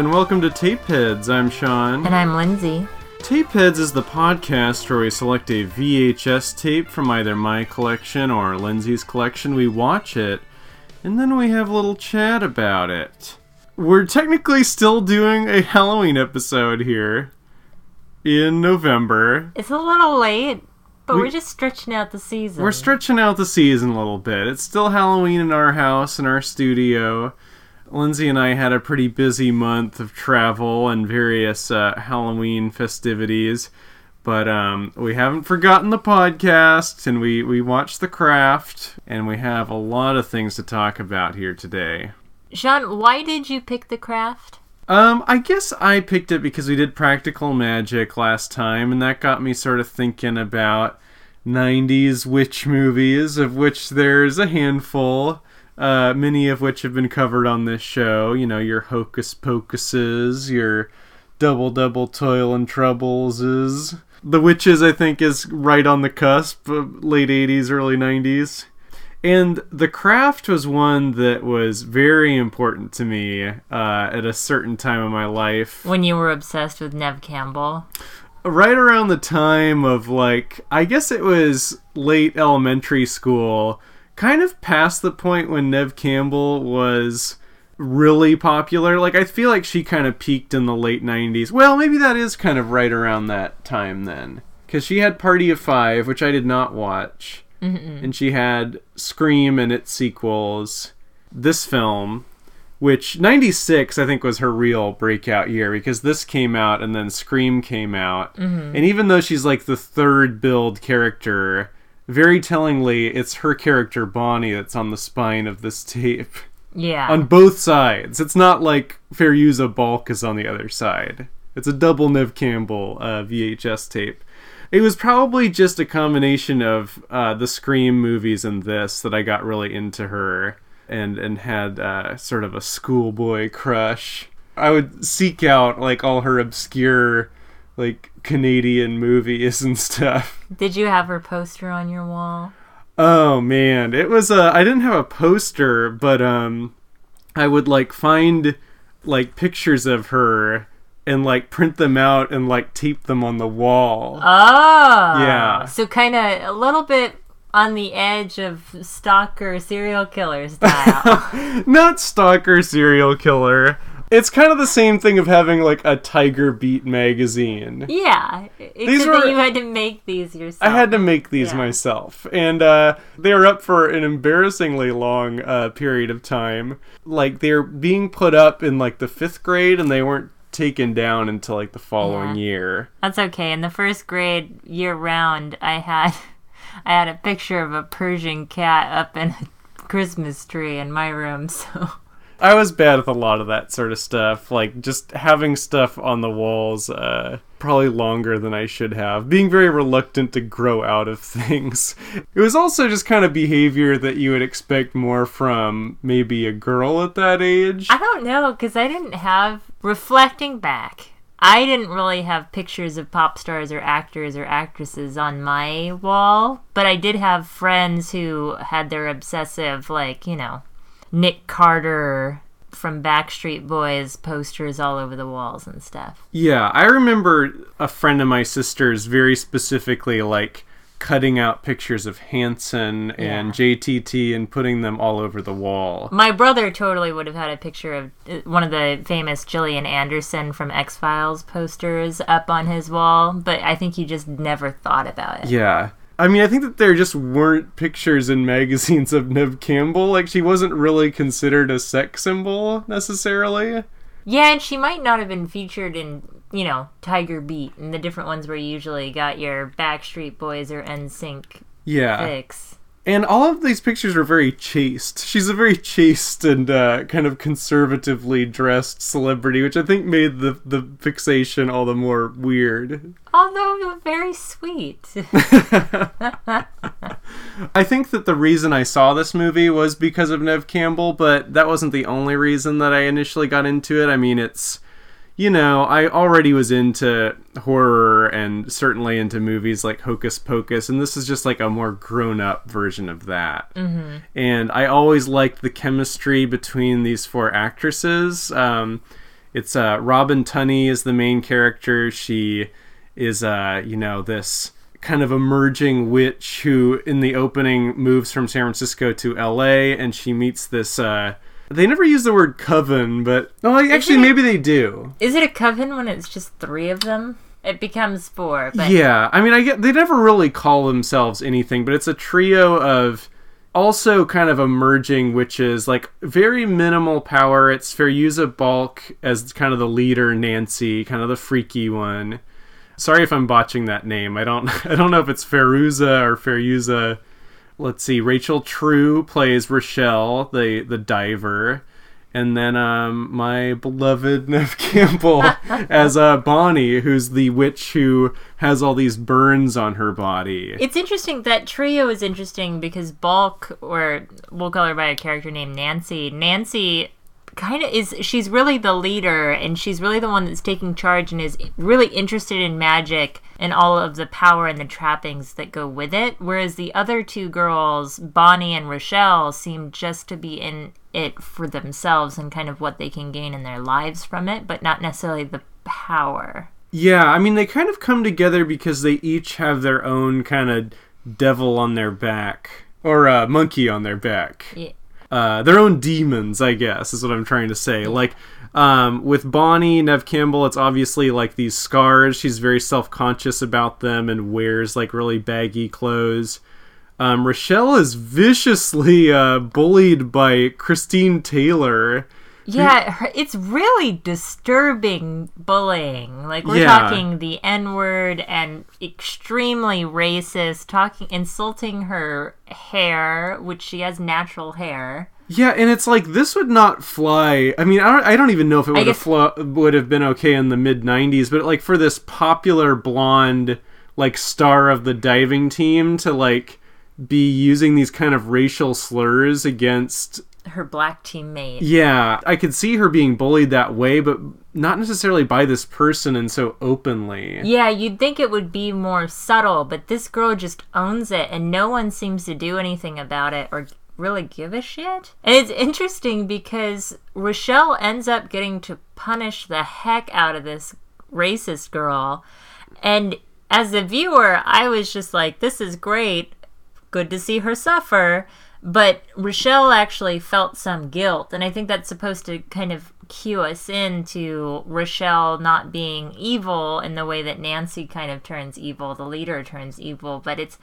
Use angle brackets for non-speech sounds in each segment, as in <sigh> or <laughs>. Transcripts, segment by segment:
And welcome to Tapeheads. I'm Sean. And I'm Lindsay. Tapeheads is the podcast where we select a VHS tape from either my collection or Lindsay's collection. We watch it, and then we have a little chat about it. We're technically still doing a Halloween episode here in November. It's a little late, but we, are just stretching out the season. We're stretching out the season a little bit. It's still Halloween in our house, in our studio. Lindsay and I had a pretty busy month of travel and various uh, Halloween festivities, but um, we haven't forgotten the podcast, and we, we watched The Craft, and we have a lot of things to talk about here today. Sean, why did you pick the craft? Um, I guess I picked it because we did Practical Magic last time, and that got me sort of thinking about 90s witch movies, of which there's a handful, uh, many of which have been covered on this show. You know, your Hocus Pocuses, your Double Double Toil and Troubles. is. The Witches, I think, is right on the cusp of late 80s, early 90s. And The Craft was one that was very important to me uh, at a certain time of my life. When you were obsessed with Neve Campbell? Right around the time of, like, I guess it was late elementary school, kind of past the point when Neve Campbell was really popular. Like, I feel like she kind of peaked in the late 90s. Well, maybe that is kind of right around that time then. Because she had Party of Five, which I did not watch and she had Scream and its sequels. This film, which 96 I think was her real breakout year because this came out and then Scream came out. Mm-hmm. And even though she's like the third build character, very tellingly it's her character Bonnie that's on the spine of this tape Yeah. on both sides. It's not like Fairuza Balk is on the other side. It's a double Neve Campbell uh, VHS tape. It was probably just a combination of uh, the Scream movies and this that I got really into her and and had uh, sort of a schoolboy crush. I would seek out like all her obscure like Canadian movies and stuff. did you have her poster on your wall? Oh man, it was uh I didn't have a poster, but um I would like find like pictures of her and like print them out and like tape them on the wall. Oh. Yeah. So kind of a little bit on the edge of stalker serial killer style. <laughs> Not stalker serial killer. It's kind of the same thing of having like a Tiger Beat magazine. yeah. These were- you had to make these yourself. I had to make these Yeah. myself, and uh, they were up for an embarrassingly long uh, period of time. Like they're being put up in like the fifth grade, and they weren't taken down until like the following Yeah. year. That's okay. In the first grade, year round, I had <laughs> I had a picture of a Persian cat up in a Christmas tree in my room. <laughs> So I was bad with a lot of that sort of stuff, like just having stuff on the walls. Uh, probably longer than I should have. Being very reluctant to grow out of <laughs> things. It was also just kind of behavior that you would expect more from maybe a girl at that age. I don't know because I didn't have reflecting back. I didn't really have pictures of pop stars or actors or actresses on my wall, but I did have friends who had their obsessive, like, you know, Nick Carter from Backstreet Boys posters all over the walls and stuff. Yeah, I remember a friend of my sister's very specifically like cutting out pictures of Hanson and Yeah. JTT and putting them all over the wall. My brother totally would have had a picture of uh, one of the famous Gillian Anderson from X Files posters up on his wall, but I think he just never thought about it. Yeah. I mean, I think that there just weren't pictures in magazines of Neve Campbell. Like, she wasn't really considered a sex symbol necessarily. Yeah, and she might not have been featured in, you know, Tiger Beat and the different ones where you usually got your Backstreet Boys or NSYNC Yeah. fix. And all of these pictures are very chaste. She's a very chaste and uh, kind of conservatively dressed celebrity, which I think made the, the fixation all the more weird. Although very sweet. <laughs> I think that the reason I saw this movie was because of Neve Campbell, but that wasn't the only reason that I initially got into it. I mean, it's, you know, I already was into horror and certainly into movies like Hocus Pocus, and this is just like a more grown up version of that. Mm-hmm. And I always liked the chemistry between these four actresses. Um, it's uh, Robin Tunney is the main character. She is uh, you know this kind of emerging witch who in the opening moves from San Francisco to LA and she meets this uh they never use the word coven, but oh, like, actually it- maybe they do. Is it a coven when it's just three of them? It becomes four, but Yeah, I mean, I get they never really call themselves anything, but it's a trio of also kind of emerging witches, like very minimal power. It's Fairuza Balk as kind of the leader, Nancy, kind of the freaky one. Sorry if I'm botching that name. I don't <laughs> I don't know if it's Feruza or Feruza. Let's see. Rachel True plays Rochelle, the the diver. And then um, my beloved <laughs> Neve Campbell <laughs> as uh, Bonnie, who's the witch who has all these burns on her body. It's interesting that trio is interesting because Balk, or we'll call her by a character named Nancy. Nancy kind of is she's really the leader and she's really the one that's taking charge and is really interested in magic and all of the power and the trappings that go with it whereas the other two girls bonnie and rochelle seem just to be in it for themselves and kind of what they can gain in their lives from it but not necessarily the power Yeah, I mean, they kind of come together because they each have their own kind of devil on their back, or uh, monkey on their back. Yeah. Uh, their own demons, I guess, is what I'm trying to say. Like, um, with Bonnie, Neve Campbell, it's obviously like these scars. She's very self conscious about them and wears like really baggy clothes. Um, Rochelle is viciously uh, bullied by Christine Taylor. Yeah, it's really disturbing bullying. Like we're Yeah. talking the N word and extremely racist, talking insulting her hair, which she has natural hair. Yeah, and it's like this would not fly. I mean, I don't, I don't even know if it would have flo- would have been okay in the mid '90s, but like for this popular blonde like star of the diving team to like be using these kind of racial slurs against Her black teammate. yeah, I could see her being bullied that way, but not necessarily by this person and so openly. Yeah, you'd think it would be more subtle, but this girl just owns it and no one seems to do anything about it or really give a shit. And it's interesting because Rochelle ends up getting to punish the heck out of this racist girl. And as a viewer, I was just like, this is great. Good to see her suffer. But Rochelle actually felt some guilt. And I think that's supposed to kind of cue us into Rochelle not being evil in the way that Nancy kind of turns evil, the leader turns evil. But it's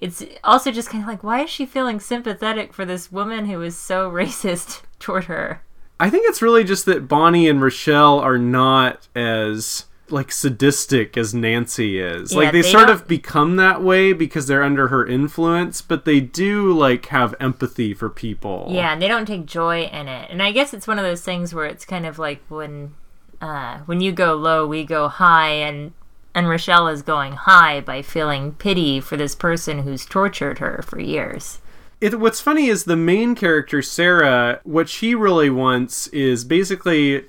it's also just kind of like, why is she feeling sympathetic for this woman who is so <laughs> racist toward her? I think it's really just that Bonnie and Rochelle are not as like sadistic as Nancy is. Yeah, like they, they sort don't- of become that way because they're under her influence, but they do like have empathy for people. Yeah, and they don't take joy in it. And I guess it's one of those things where it's kind of like when uh, when you go low, we go high, and and Rochelle is going high by feeling pity for this person who's tortured her for years. It, what's funny is the main character Sarah. What she really wants is basically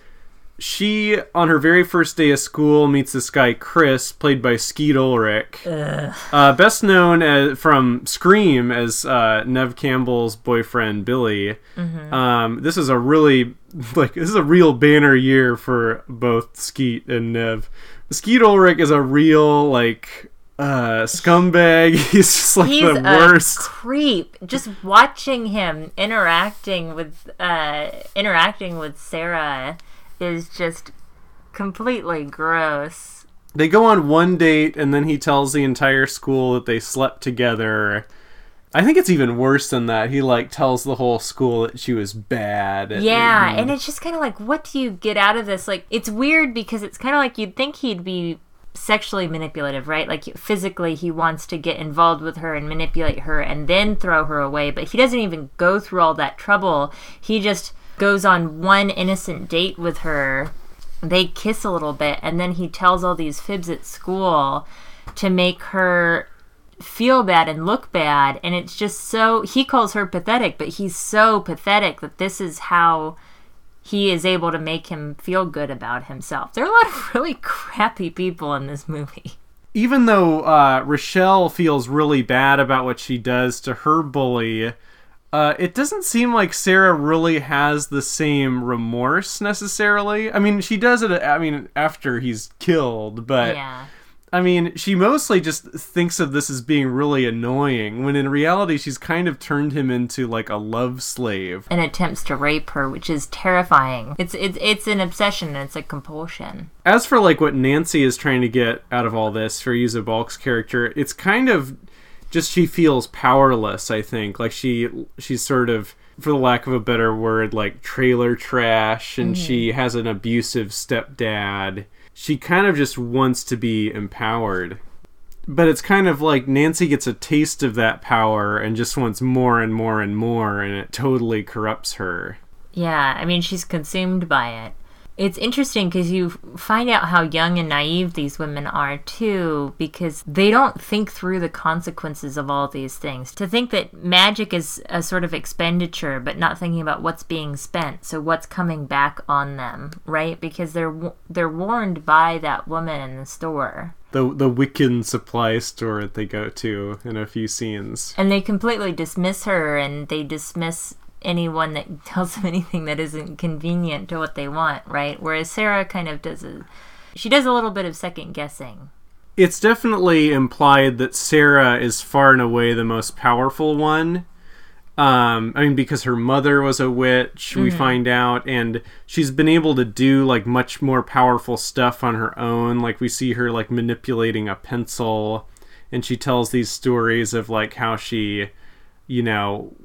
she on her very first day of school meets this guy Chris, played by Skeet Ulrich, uh, best known as, from Scream as uh, Neve Campbell's boyfriend Billy. Um, this is a really <laughs> like this is a real banner year for both Skeet and Neve. Skeet Ulrich is a real like uh, scumbag. <laughs> He's just like He's the a worst. creep. Just watching him interacting with uh, interacting with Sarah is just completely gross. They go on one date, and then he tells the entire school that they slept together. I think it's even worse than that. He like tells the whole school that she was bad. and- Yeah, and- and it's just kind of like, what do you get out of this? Like, it's weird because it's kind of like you'd think he'd be sexually manipulative, right? Like, physically, he wants to get involved with her and manipulate her and then throw her away, but he doesn't even go through all that trouble. He just goes on one innocent date with her. They kiss a little bit, and then he tells all these fibs at school to make her feel bad and look bad and it's just so he calls her pathetic but he's so pathetic that this is how he is able to make him feel good about himself there are a lot of really crappy people in this movie even though uh, Rochelle feels really bad about what she does to her bully, Uh, it doesn't seem like Sarah really has the same remorse necessarily. I mean, she does it. I mean, after he's killed, but yeah. I mean, she mostly just thinks of this as being really annoying, when in reality, she's kind of turned him into like a love slave. And attempts to rape her, which is terrifying. It's it's it's an obsession and it's a compulsion. As for like what Nancy is trying to get out of all this Fairuza Balk's character, it's kind of just she feels powerless. I think like she she's sort of for the lack of a better word like trailer trash, and mm-hmm. she has an abusive stepdad. She kind of just wants to be empowered. But it's kind of like Nancy gets a taste of that power and just wants more and more and more, and it totally corrupts her. Yeah, I mean, she's consumed by it. It's interesting because you find out how young and naive these women are, too, because they don't think through the consequences of all these things. To think that magic is a sort of expenditure, but not thinking about what's being spent, so what's coming back on them, right? Because they're they're warned by that woman in the store. The the Wiccan supply store that they go to in a few scenes. And they completely dismiss her and they dismiss anyone that <laughs> tells them anything that isn't convenient to what they want, right? Whereas Sarah kind of does a she does a little bit of second guessing. It's definitely implied that Sarah is far and away the most powerful one. Um, I mean, because her mother was a witch, we find out, and she's been able to do like much more powerful stuff on her own. Like we see her like manipulating a pencil, and she tells these stories of like how she, you know,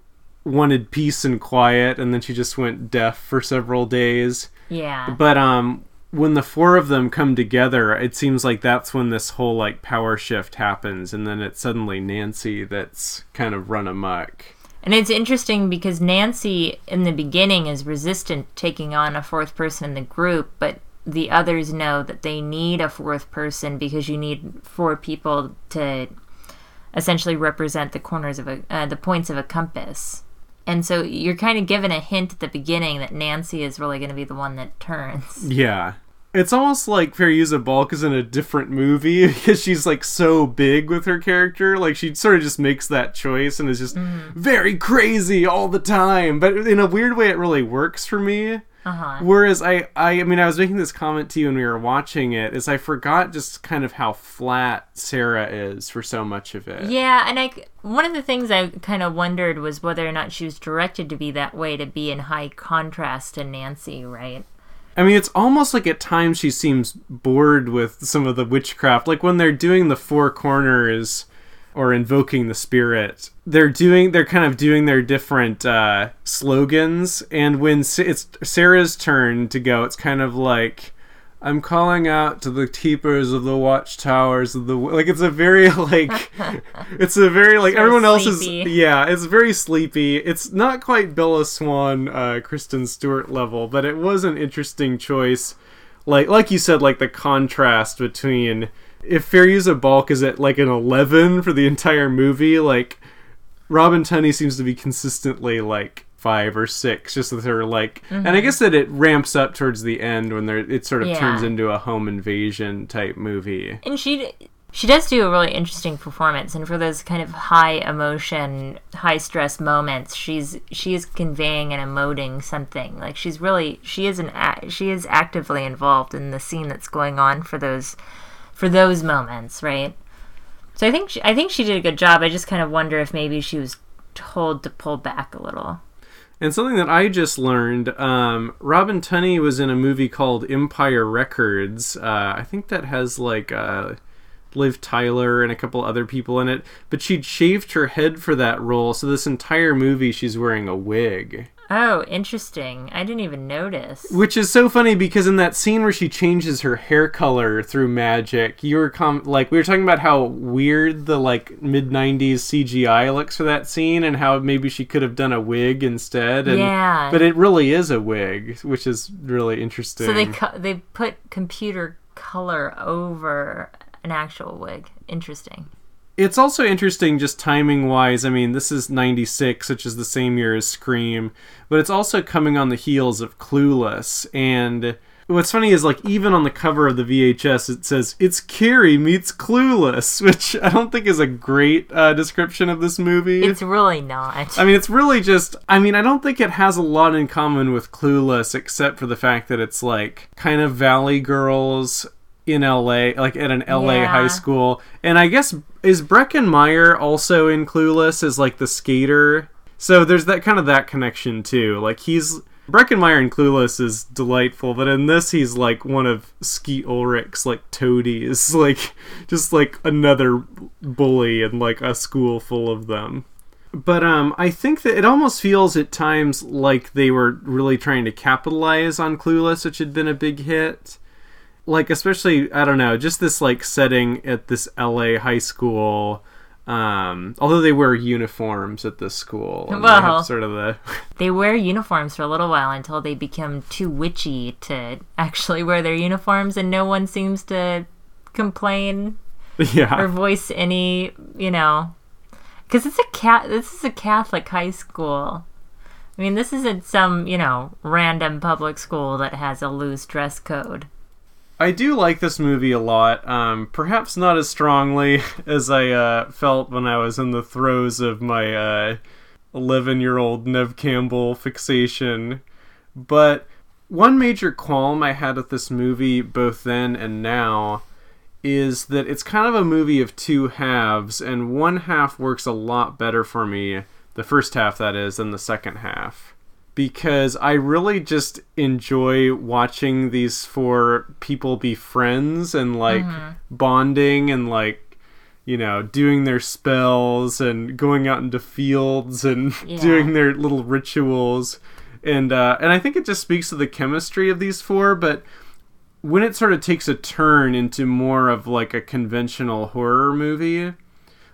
wanted peace and quiet, and then she just went deaf for several days. Yeah. But um, when the four of them come together, it seems like that's when this whole like power shift happens, and then it's suddenly Nancy that's kind of run amok. And it's interesting because Nancy in the beginning is resistant to taking on a fourth person in the group, but the others know that they need a fourth person because you need four people to essentially represent the corners of a uh, the points of a compass. And so you're kind of given a hint at the beginning that Nancy is really going to be the one that turns. <laughs> Yeah. It's almost like Fairuza Balk is in a different movie <laughs> because she's like so big with her character. Like she sort of just makes that choice and is just mm-hmm. very crazy all the time. But in a weird way, it really works for me. Uh-huh. Whereas I, I, I mean, I was making this comment to you when we were watching it. Is I forgot just kind of how flat Sarah is for so much of it. Yeah, and I one of the things I kind of wondered was whether or not she was directed to be that way to be in high contrast to Nancy, right? I mean, it's almost like at times she seems bored with some of the witchcraft. Like when they're doing the four corners or invoking the spirit, they're doing they're kind of doing their different uh, slogans. And when it's Sarah's turn to go, it's kind of like. I'm calling out to the keepers of the watchtowers of the like. It's a very <laughs> like, <laughs> it's a very like everyone else is yeah. It's very sleepy. It's not quite Bella Swan, uh, Kristen Stewart level, but it was an interesting choice. Like like you said, like the contrast between if Fairuza Balk is at like an eleven for the entire movie, like Robin Tunney seems to be consistently like five or six, just with her like, and I mm-hmm. guess that it ramps up towards the end when there it sort of Yeah. turns into a home invasion type movie. And she she does do a really interesting performance, and for those kind of high emotion, high stress moments, she's she is conveying and emoting something. Like she's really she is an she is actively involved in the scene that's going on for those for those moments, right? So I think she, I think she did a good job. I just kind of wonder if maybe she was told to pull back a little. And something that I just learned, um, Robin Tunney was in a movie called Empire Records. Uh, I think that has like uh, Liv Tyler and a couple other people in it. But she'd shaved her head for that role, so this entire movie she's wearing a wig. Oh, interesting. I didn't even notice. Which is so funny because in that scene where she changes her hair color through magic, you were com- like we were talking about how weird the like mid '90s CGI looks for that scene, and how maybe she could have done a wig instead. And, Yeah. But it really is a wig, which is really interesting. So they co- they put computer color over an actual wig. Interesting. It's also interesting just timing wise. I mean, this is 96, which is the same year as Scream, but it's also coming on the heels of Clueless. And what's funny is like even on the cover of the VHS it says it's Carrie meets Clueless, <laughs> which I don't think is a great uh, description of this movie. It's really not. I mean, it's really just. I mean, I don't think it has a lot in common with Clueless, except for the fact that it's like kind of Valley Girls in LA, like at an LA Yeah. high school. And I guess is Breckin Meyer also in Clueless as like the skater? So there's that kind of that connection too. Like he's Breckin Meyer in Clueless is delightful, but in this he's like one of Skeet Ulrich's like toadies, <laughs> like just like another bully and like a school full of them. But um, I think that it almost feels at times like they were really trying to capitalize on Clueless, which had been a big hit. Like especially, I don't know, just this like setting at this LA high school. Um, although they wear uniforms at this school, Well. sort of the <laughs> They wear uniforms for a little while until they become too witchy to actually wear their uniforms, and no one seems to complain yeah, or voice any, you know, because it's a cat. This is a Catholic high school. I mean, this isn't some, you know, random public school that has a loose dress code. I do like this movie a lot. Um, perhaps not as strongly <laughs> as I uh, felt when I was in the throes of my uh, 11 year old Neve Campbell fixation. But one major qualm I had with this movie, both then and now, is that it's kind of a movie of two halves, and one half works a lot better for me, the first half that is, than the second half because I really just enjoy watching these four people be friends and like bonding and like you know doing their spells and going out into fields and <laughs> Yeah. doing their little rituals and uh, and I think it just speaks to the chemistry of these four but when it sort of takes a turn into more of like a conventional horror movie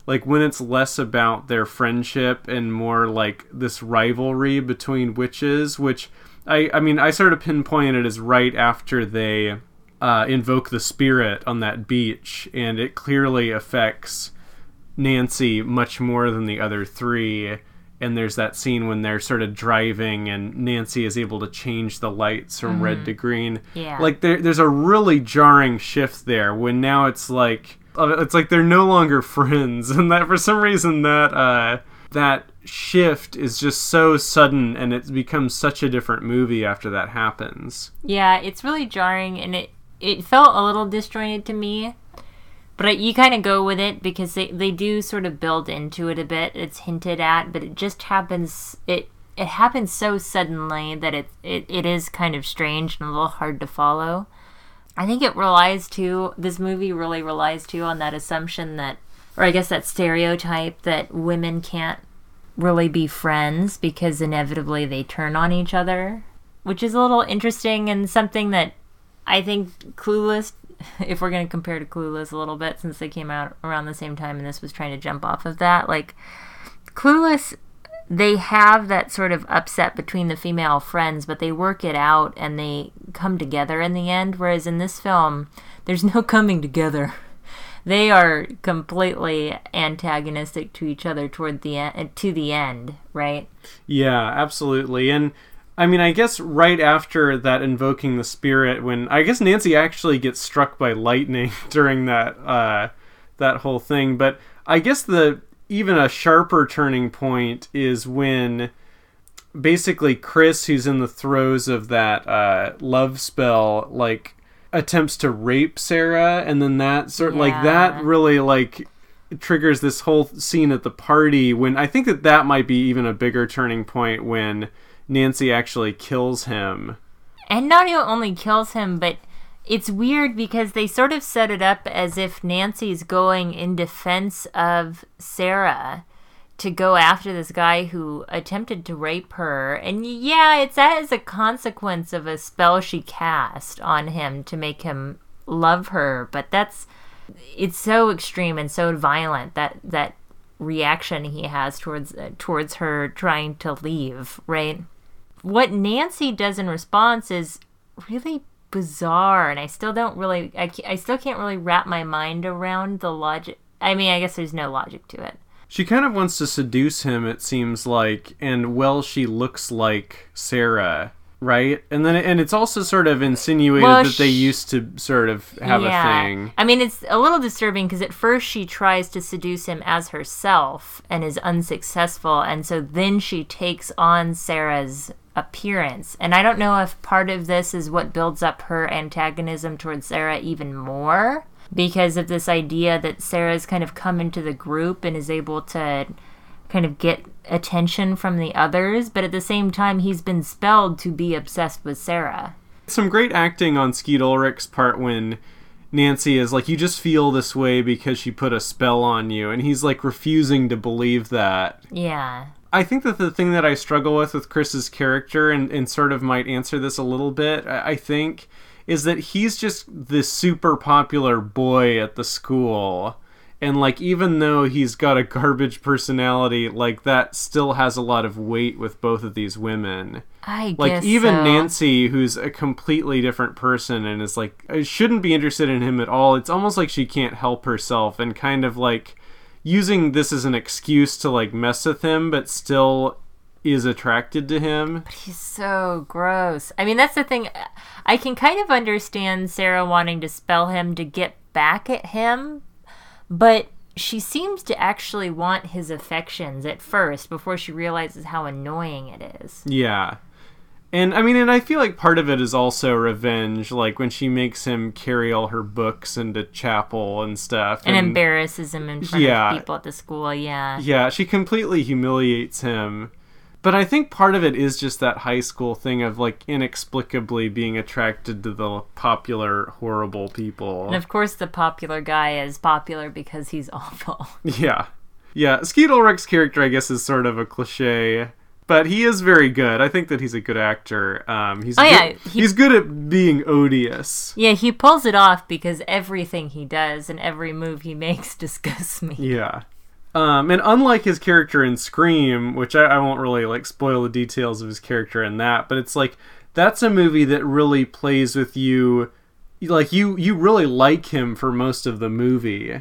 like when it's less about their friendship and more like this rivalry between witches which i i mean i sort of pinpointed it as right after they uh, invoke the spirit on that beach and it clearly affects nancy much more than the other three. And there's that scene when they're sort of driving and nancy is able to change the lights from red to green. Yeah. like there, there's a really jarring shift there when now it's like it's like they're no longer friends <laughs> and that for some reason that uh that shift is just so sudden and it becomes such a different movie after that happens Yeah, it's really jarring, and it it felt a little disjointed to me. But you kind of go with it because they, they do sort of build into it a bit. It's hinted at, but it just happens. It it happens so suddenly that it it, it is kind of strange and a little hard to follow. I think it relies too. This movie really relies too on that assumption that, or I guess that stereotype that women can't really be friends because inevitably they turn on each other, which is a little interesting and something that I think Clueless, <laughs> if we're going to compare to Clueless a little bit, since they came out around the same time and this was trying to jump off of that, like Clueless, they have that sort of upset between the female friends, but they work it out and they come together in the end. Whereas in this film, there's no coming together. <laughs> They are completely antagonistic to each other toward the end, to the end, right? yeah absolutely and i mean i guess right after that invoking the spirit when i guess nancy actually gets struck by lightning <laughs> during that uh that whole thing but i guess the even a sharper turning point is when basically Chris, who's in the throes of that uh, love spell, like attempts to rape Sarah, and then that sort like that really like triggers this whole scene at the party. When I think that that might be even a bigger turning point when Nancy actually kills him. And not only kills him, but it's weird because they sort of set it up as if Nancy's going in defense of Sarah to go after this guy who attempted to rape her. And yeah, it's as a consequence of a spell she cast on him to make him love her, but that's it's so extreme and so violent that that reaction he has towards uh, towards her trying to leave, right? what Nancy does in response is really bizarre, and I still don't really I, I still can't really wrap my mind around the logic. I mean, I guess there's no logic to it. She kind of wants to seduce him, it seems like, and well, she looks like Sarah. right? And then and it's also sort of insinuated Well, that they used to sort of have a thing. I mean, it's a little disturbing because at first she tries to seduce him as herself and is unsuccessful, and so then she takes on Sarah's appearance. And I don't know if part of this is what builds up her antagonism towards Sarah even more because of this idea that Sarah's kind of come into the group and is able to kind of get attention from the others, but at the same time, he's been spelled to be obsessed with Sarah. Some great acting on Skeet Ulrich's part when Nancy is like, "You just feel this way because she put a spell on you," and he's like refusing to believe that. Yeah. I think that the thing that I struggle with with Chris's character, and, and sort of might answer this a little bit, I, I think, is that he's just this super popular boy at the school. And, like, even though he's got a garbage personality, like, that still has a lot of weight with both of these women. I Like, guess even so. Nancy, who's a completely different person and is, like, uh, shouldn't be interested in him at all, it's almost like she can't help herself and kind of, like, using this as an excuse to like mess with him but still is attracted to him But He's so gross. I mean, that's the thing. I can kind of understand Sarah wanting to spell him to get back at him, but she seems to actually want his affections at first before she realizes how annoying it is. yeah and i mean and i feel like part of it is also revenge like when she makes him carry all her books into chapel and stuff And embarrasses him in front Yeah. of people at the school, yeah. yeah she completely humiliates him but i think part of it is just that high school thing of like inexplicably being attracted to the popular horrible people And of course, the popular guy is popular because he's <laughs> awful. Yeah. Yeah, Skeet Ulrich's character, I guess, is sort of a cliche, but he is very good. I think that he's a good actor. Um, he's Oh, good, yeah, he- he's good at being odious. Yeah, he pulls it off because everything he does and every move he <laughs> makes disgusts me. Yeah. Um, and unlike his character in Scream, which I, I won't really like spoil the details of his character in that, but it's like that's a movie that really plays with you, like you you really like him for most of the movie,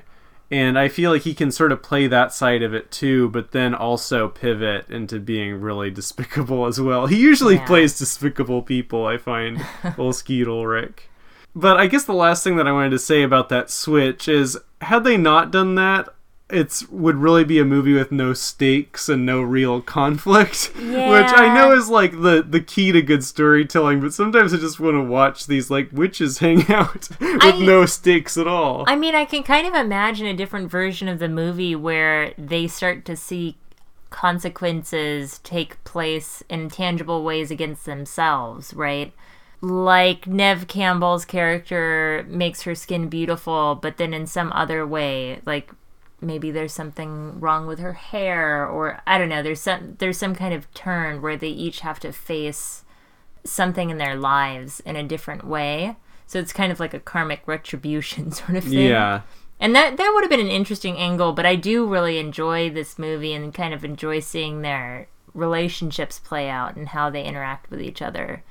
and I feel like he can sort of play that side of it too, but then also pivot into being really <laughs> despicable as well. He usually Yeah. plays despicable people. I find <laughs> old Skeet Ulrich. But I guess the last thing that I wanted to say about that switch is had they not done that, it's would really be a movie with no stakes and no real conflict, <laughs> which I know is like the the key to good storytelling, but sometimes I just want to watch these like witches <laughs> hang out with I- no stakes at all. I mean, I can kind of imagine a different version of the movie where they start to see consequences take place in tangible ways against themselves, right? Like Neve Campbell's character makes her skin beautiful, but then in some other way, like maybe there's something wrong with her hair or I don't know, there's some there's some kind of turn where they each have to face something in their lives in a different way. So it's kind of like a karmic <laughs> retribution sort of thing. yeah. And that that would have been an interesting angle, but I do really enjoy this movie and kind of enjoy seeing their relationships play out and how they interact with each other.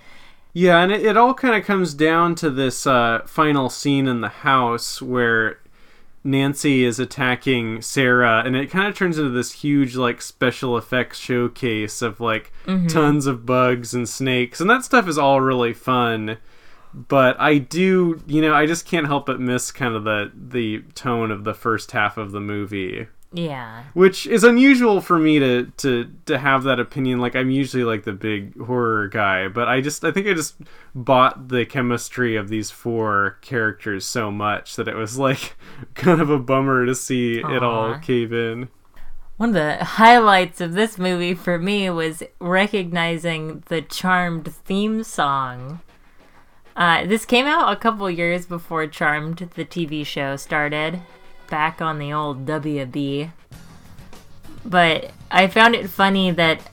Yeah, and it, it all kind of comes down to this uh, final scene in the house where Nancy is attacking Sarah, and it kind of turns into this huge, like, special effects showcase of, like, mm-hmm. tons of bugs and snakes, and that stuff is all really fun. But I do, you know, I just can't help but miss kind of the the tone of the first half of the movie Yeah. which is unusual for me to to to have that opinion like i'm usually like the big horror guy but i just i think i just bought the chemistry of these four characters so much that it was like <laughs> kind of a bummer to see it all cave in One of the highlights of this movie for me was recognizing the Charmed theme song. Uh, this came out a couple years before Charmed, the TV show, started, back on the old WB. But I found it funny that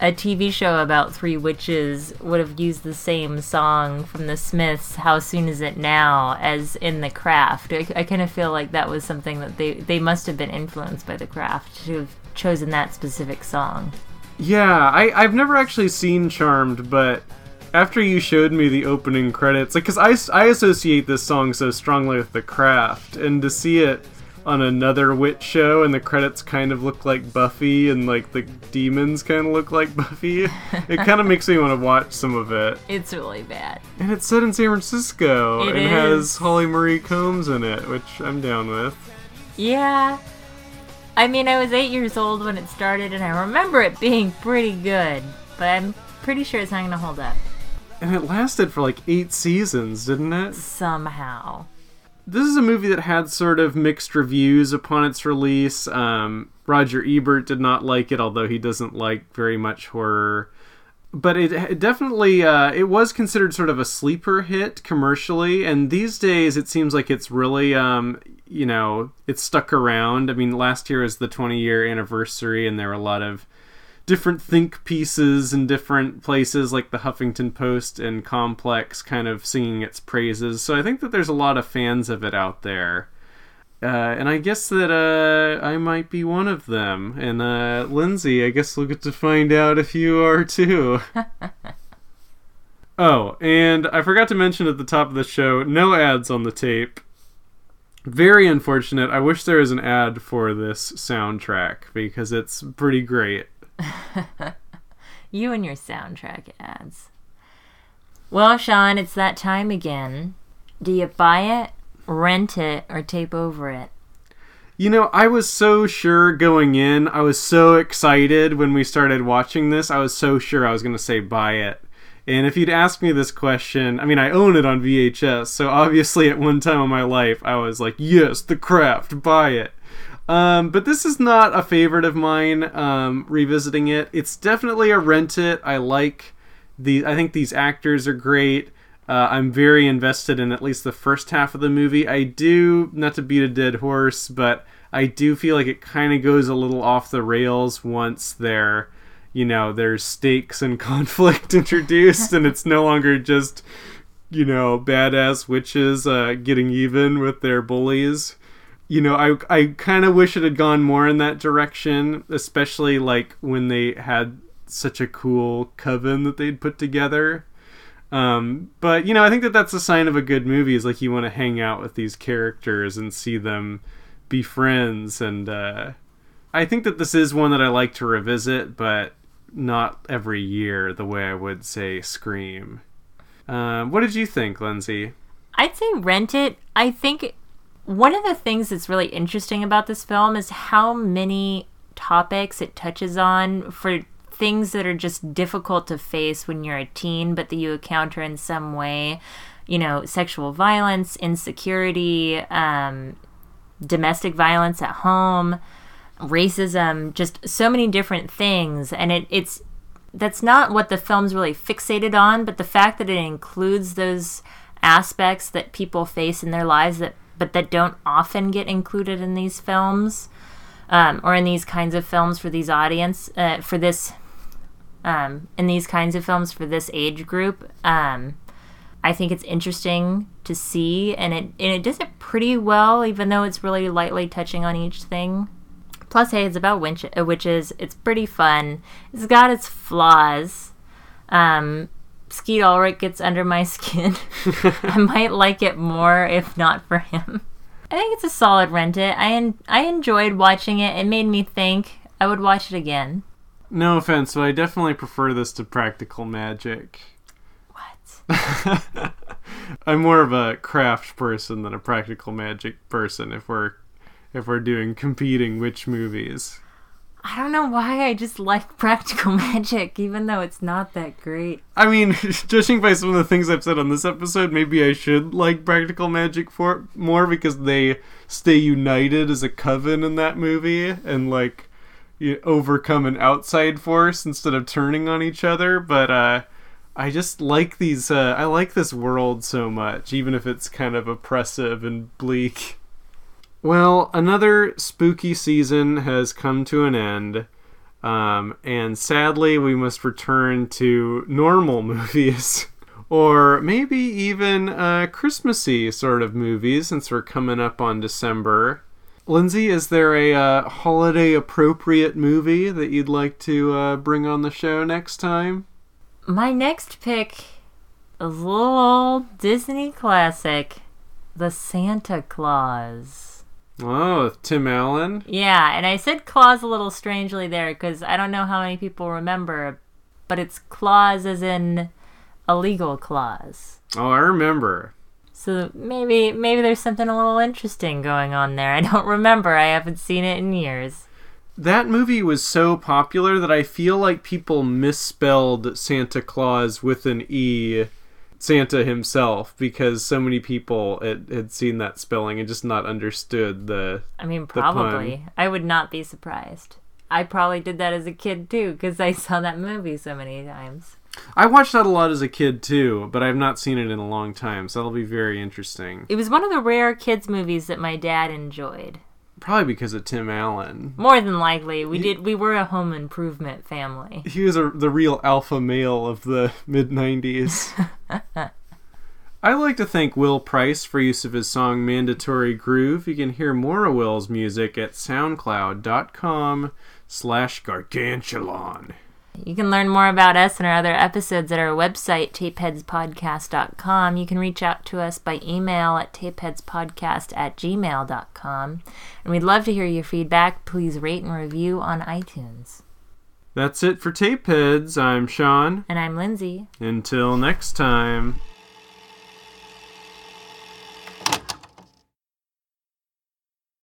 a TV show about three witches would have used the same song from the Smiths, How Soon Is It Now, as in The Craft. I, I kind of feel like that was something that they, they must have been influenced by The Craft to have chosen that specific song. yeah i i've never actually seen charmed but after you showed me the opening credits like because I, I associate this song so strongly with the craft and to see it on another witch show, and the credits kind of look like Buffy, and like the demons kind of look like Buffy. <laughs> it kind of makes me want to watch some of it. It's really bad. And it's set in San Francisco It and is. has Holly Marie Combs in it, which I'm down with. Yeah. I mean, I was eight years old when it started, and I remember it being pretty good, but I'm pretty sure it's not going to hold up And it lasted for like eight seasons, didn't it? somehow. This is a movie that had sort of mixed reviews upon its release. Um, Roger Ebert did not like it, although he doesn't like very much horror. But it, it definitely uh, it was considered sort of a sleeper hit commercially, and these days it seems like it's really um, you know it's stuck around. I mean, last year was the 20 year anniversary, and there were a lot of different think pieces in different places like the Huffington Post and Complex kind of singing its praises. So I think that there's a lot of fans of it out there. Uh, and I guess that uh, I might be one of them. And uh, Lindsay, I guess we'll get to find out if you are too. <laughs> oh, and I forgot to mention at the top of the show no ads on the tape. Very unfortunate. I wish there was an ad for this soundtrack because it's pretty great. <laughs> You and your soundtrack ads. Well, Sean, it's that time again. Do you buy it, rent it, or tape over it? You know, I was so sure going in. I was so excited when we started watching this. I was so sure I was going to say buy it. And if you'd asked me this question, I mean, I own it on VHS, so obviously at one time in my life, I was like, yes, The Craft, buy it. Um, but this is not a favorite of mine. Um, revisiting it, it's definitely a rent it. I like the. I think these actors are great. Uh, I'm very invested in at least the first half of the movie. I do not to beat a dead horse, but I do feel like it kind of goes a little off the rails once there, you know, there's stakes and <laughs> conflict introduced, and it's no longer just you know badass witches uh, getting even with their bullies you know, I I kind of wish it had gone more in that direction, especially like when they had such a cool coven that they'd put together. Um, but you know, I think that that's a sign of a good movie. Is like you want to hang out with these characters and see them be friends, and uh, I think that this is one that I like to revisit, but not every year the way I would say Scream. Um, what did you think, Lindsay? I'd say rent it. I think one of the things that's really interesting about this film is how many topics it touches on for things that are just difficult to face when you're a teen, but that you encounter in some way. You know, sexual violence, insecurity, um, domestic violence at home, racism, just so many different things. And it, it's that's not what the film's really fixated on, but the fact that it includes those aspects that people face in their lives that but that don't often get included in these films um, or in these kinds of films for these audience uh, for this um, in these kinds of films for this age group. Um, i think it's interesting to see and it, and it does it pretty well even though it's really lightly touching on each thing. Plus hey it's about witch- uh, witches. It's pretty fun. It's got its flaws. Um, Skeet Ulrich gets under my skin. <laughs> I <laughs> might like it more if not for him. I think it's a solid rent it. I en- I enjoyed watching it. It made me think. I would watch it again. No offense, but I definitely prefer this to Practical Magic. What? <laughs> I'm more of a craft person than a practical magic person if we're if we're doing competing witch movies. I don't know why I just like <laughs> practical magic, even though it's not that great. I mean, <laughs> judging by some of the things I've said on this episode, maybe I should like practical magic for more because they stay united as a coven in that movie and like you overcome an outside force instead of turning on each other. But uh, I just like these. Uh, I like this world so much, even if it's kind of oppressive and bleak. <laughs> Well, another spooky season has come to an end. Um, and sadly, we must return to normal <laughs> movies. or maybe even uh, Christmassy sort of movies since we're coming up on December. Lindsay, is there a uh, holiday appropriate movie that you'd like to uh, bring on the show next time? My next pick is a little old Disney classic, The Santa Clause. Oh, Tim Allen. Yeah, and I said claws a little strangely there because I don't know how many people remember, but it's claws as in a legal clause. Oh, I remember. So maybe maybe there's something a little interesting going on there. I don't remember. I haven't seen it in years. That movie was so popular that I feel like people misspelled Santa Claus with an E, Santa himself, because so many people had, had seen that spelling and just not understood the. I mean, probably. I would not be surprised. I probably did that as a kid too because I saw that movie so many times. I watched that a lot as a kid too, but I've not seen it in a long time, so that'll be very interesting. It was one of the rare kids movies that my dad enjoyed. Probably because of Tim Allen. More than likely, we did. We were a home improvement family. He was a, the real alpha male of the mid 90s. I'd like to thank Will Price for use of his song Mandatory Groove. You can hear more of Will's music at soundcloud.com slash gargantuan. You can learn more about us and our other episodes at our website, tapeheadspodcast.com. You can reach out to us by email at tapeheadspodcast at gmail.com. And we'd love to hear your feedback. Please rate and review on iTunes. That's it for Tapeheads. I'm Sean. And I'm Lindsay. Until next time.